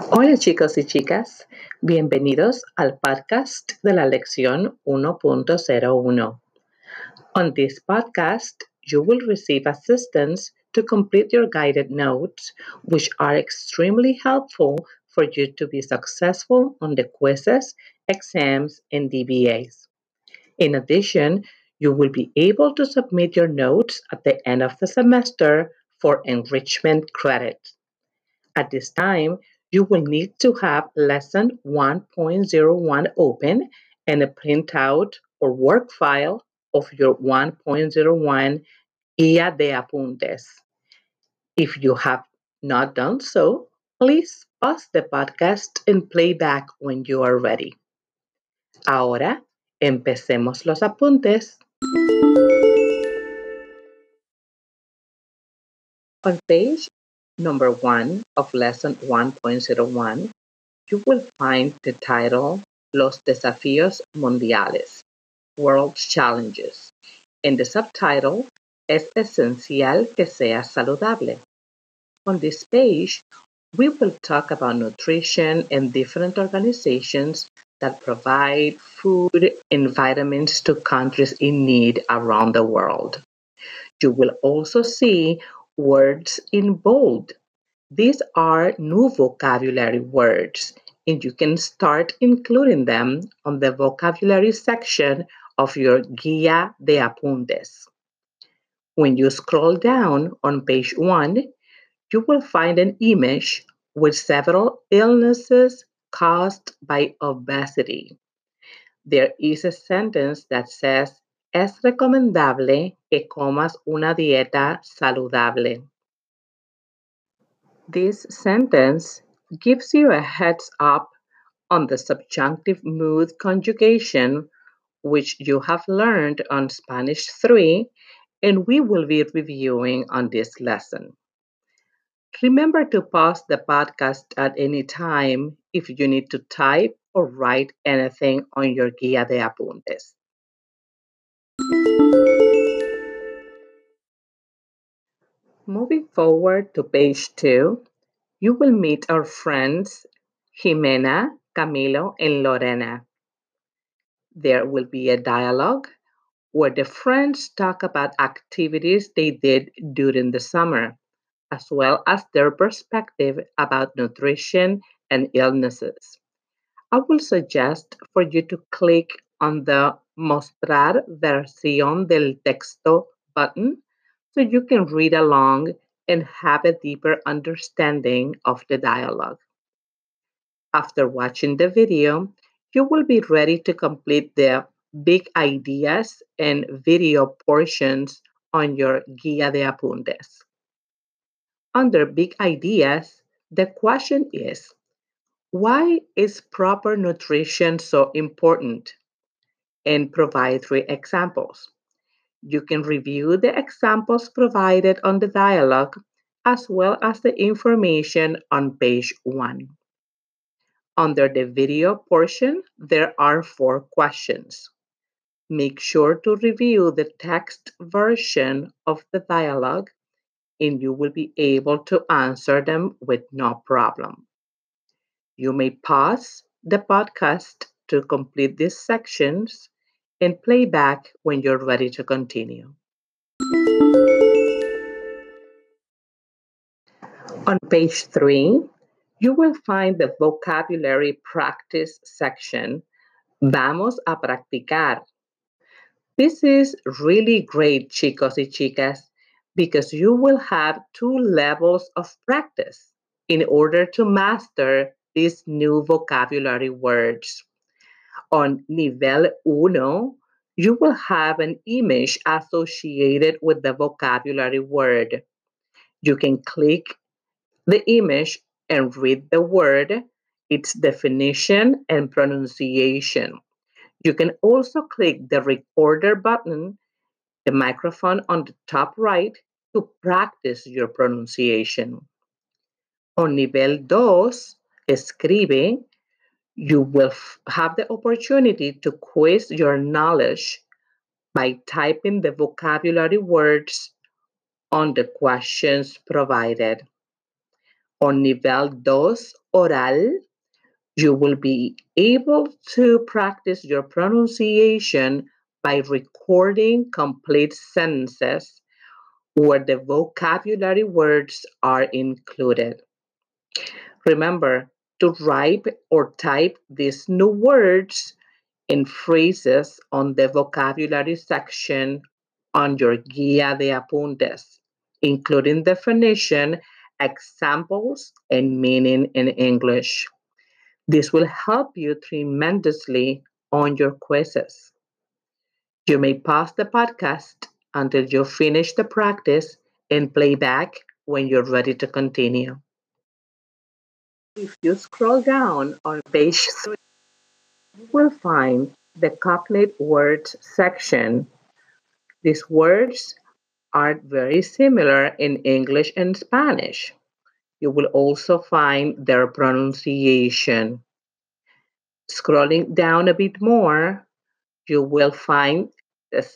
Hola chicos y chicas, bienvenidos al podcast de la lección 1.01. On this podcast, you will receive assistance to complete your guided notes, which are extremely helpful for you to be successful on the quizzes, exams, and DBAs. In addition, you will be able to submit your notes at the end of the semester for enrichment credit. At this time, you will need to have lesson 1.01 open and a printout or work file of your 1.01 Guía de Apuntes. If you have not done so, please pause the podcast and play back when you are ready. Ahora, empecemos los apuntes. On page number one of lesson 1.01, you will find the title Los Desafíos Mundiales, World Challenges, and the subtitle Es esencial que seas saludable. On this page, we will talk about nutrition and different organizations that provide food and vitamins to countries in need around the world. You will also see words in bold. These are new vocabulary words, and you can start including them on the vocabulary section of your Guía de Apuntes. When you scroll down on page one, you will find an image with several illnesses caused by obesity. There is a sentence that says, es recomendable que comas una dieta saludable. This sentence gives you a heads up on the subjunctive mood conjugation, which you have learned on Spanish 3 and we will be reviewing on this lesson. Remember to pause the podcast at any time if you need to type or write anything on your guía de apuntes. Moving forward to page two, you will meet our friends Jimena, Camilo, and Lorena. There will be a dialogue where the friends talk about activities they did during the summer, as well as their perspective about nutrition and illnesses. I will suggest for you to click on the Mostrar versión del texto button so you can read along and have a deeper understanding of the dialogue. After watching the video, you will be ready to complete the big ideas and video portions on your Guía de Apuntes. Under big ideas, the question is why is proper nutrition so important? And provide three examples. You can review the examples provided on the dialogue as well as the information on page 1. Under the video portion, there are four questions. Make sure to review the text version of the dialogue and you will be able to answer them with no problem. You may pause the podcast to complete these sections and play back when you're ready to continue. On page three, you will find the vocabulary practice section. Vamos a practicar this is really great, chicos y chicas, because you will have two levels of practice in order to master these new vocabulary words. On nivel uno, you will have an image associated with the vocabulary word. You can click the image and read the word, its definition and pronunciation. You can also click the recorder button, the microphone on the top right, to practice your pronunciation. On nivel 2, escribe, you will have the opportunity to quiz your knowledge by typing the vocabulary words on the questions provided. On nivel 2 oral, you will be able to practice your pronunciation by recording complete sentences where the vocabulary words are included. Remember to write or type these new words and phrases on the vocabulary section on your Guía de Apuntes, including definition, examples, and meaning in English. This will help you tremendously on your quizzes. You may pause the podcast until you finish the practice and play back when you're ready to continue. If you scroll down on page 3, you will find the cognate words section. These words are very similar in English and Spanish you will also find their pronunciation. Scrolling down a bit more, you will find the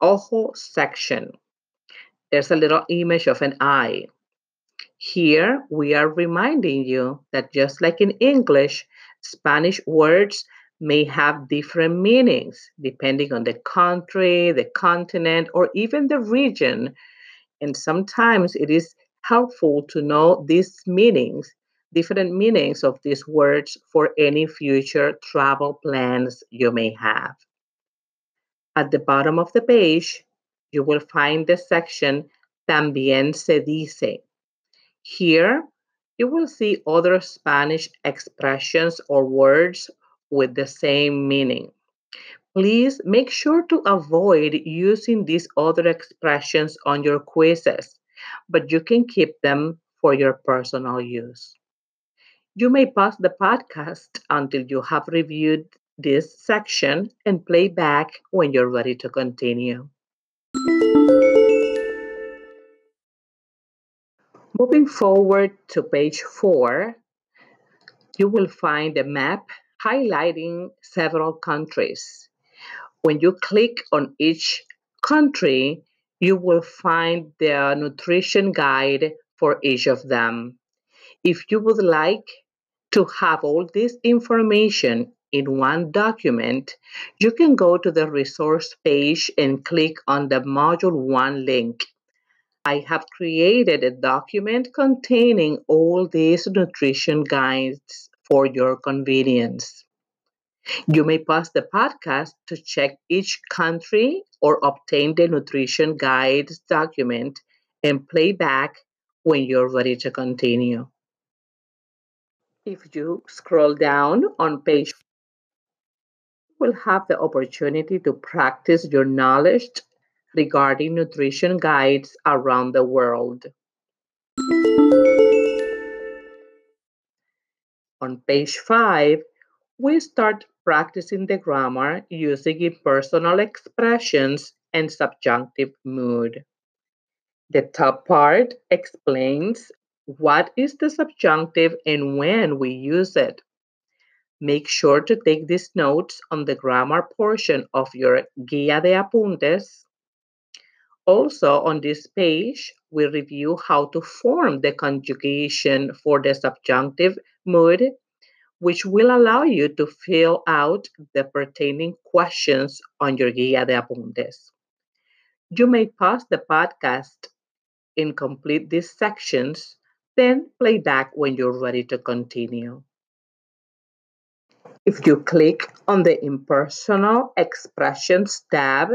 ojo section. There's a little image of an eye. Here, we are reminding you that just like in English, Spanish words may have different meanings depending on the country, the continent, or even the region. And sometimes it is helpful to know these meanings, different meanings of these words for any future travel plans you may have. At the bottom of the page, you will find the section También se dice. Here, you will see other Spanish expressions or words with the same meaning. Please make sure to avoid using these other expressions on your quizzes but you can keep them for your personal use. You may pause the podcast until you have reviewed this section and play back when you're ready to continue. Moving forward to page four, you will find a map highlighting several countries. When you click on each country, you will find the nutrition guide for each of them. If you would like to have all this information in one document, you can go to the resource page and click on the Module 1 link. I have created a document containing all these nutrition guides for your convenience. You may pause the podcast to check each country or obtain the nutrition guides document and play back when you're ready to continue. If you scroll down on page, you will have the opportunity to practice your knowledge regarding nutrition guides around the world. On page 5, we start practicing the grammar using impersonal expressions and subjunctive mood. The top part explains what is the subjunctive and when we use it. Make sure to take these notes on the grammar portion of your Guía de Apuntes. Also, on this page, we review how to form the conjugation for the subjunctive mood which will allow you to fill out the pertaining questions on your Guía de Apuntes. You may pause the podcast and complete these sections, then play back when you're ready to continue. If you click on the Impersonal Expressions tab,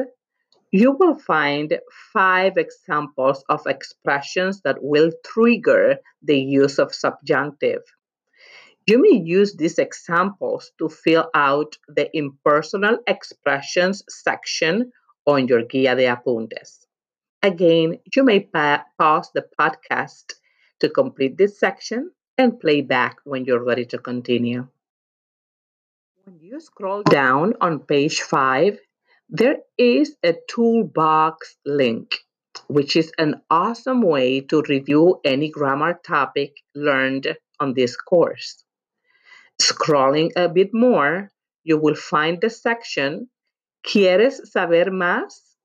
you will find five examples of expressions that will trigger the use of subjunctive. You may use these examples to fill out the impersonal expressions section on your Guía de Apuntes. Again, you may pa- pause the podcast to complete this section and play back when you're ready to continue. When you scroll down on page 5, there is a toolbox link, which is an awesome way to review any grammar topic learned on this course. Scrolling a bit more, you will find the section ¿Quieres saber más?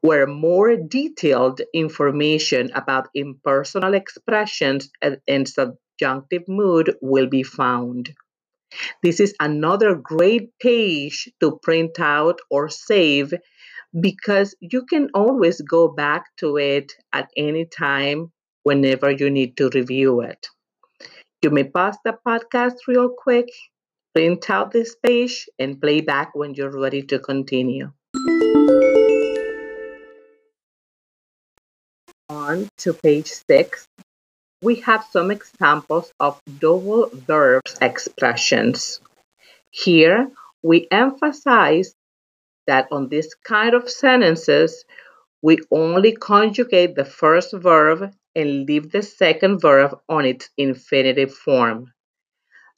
where more detailed information about impersonal expressions and, subjunctive mood will be found. This is another great page to print out or save because you can always go back to it at any time whenever you need to review it. You may pause the podcast real quick, print out this page, and play back when you're ready to continue. On to page six, we have some examples of double verbs expressions. Here, we emphasize that on this kind of sentences, we only conjugate the first verb and leave the second verb on its infinitive form.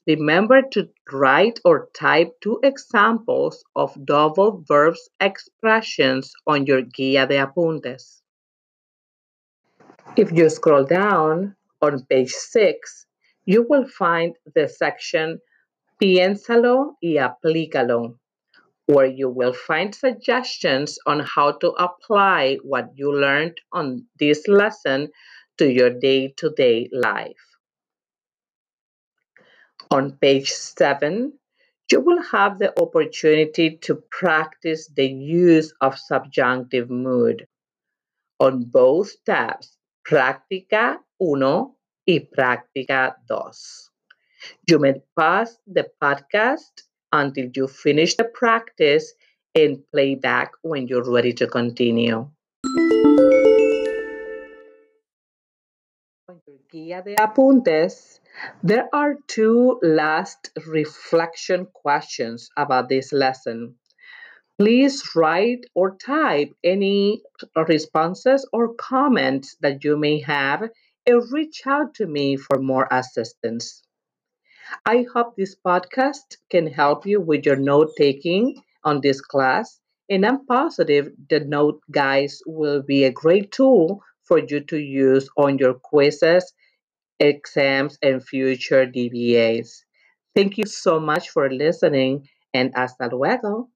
Remember to write or type two examples of double verbs expressions on your guía de apuntes. If you scroll down on page 6, you will find the section Piénsalo y aplícalo, where you will find suggestions on how to apply what you learned on this lesson to your day to day life. On page 7, you will have the opportunity to practice the use of subjunctive mood on both tabs, Práctica 1 y Práctica 2. You may pause the podcast until you finish the practice and play back when you're ready to continue. On your guía de apuntes, there are two last reflection questions about this lesson. Please write or type any responses or comments that you may have reach out to me for more assistance. I hope this podcast can help you with your note taking on this class, and I'm positive the note guides will be a great tool for you to use on your quizzes, exams, and future DBAs. Thank you so much for listening, and hasta luego.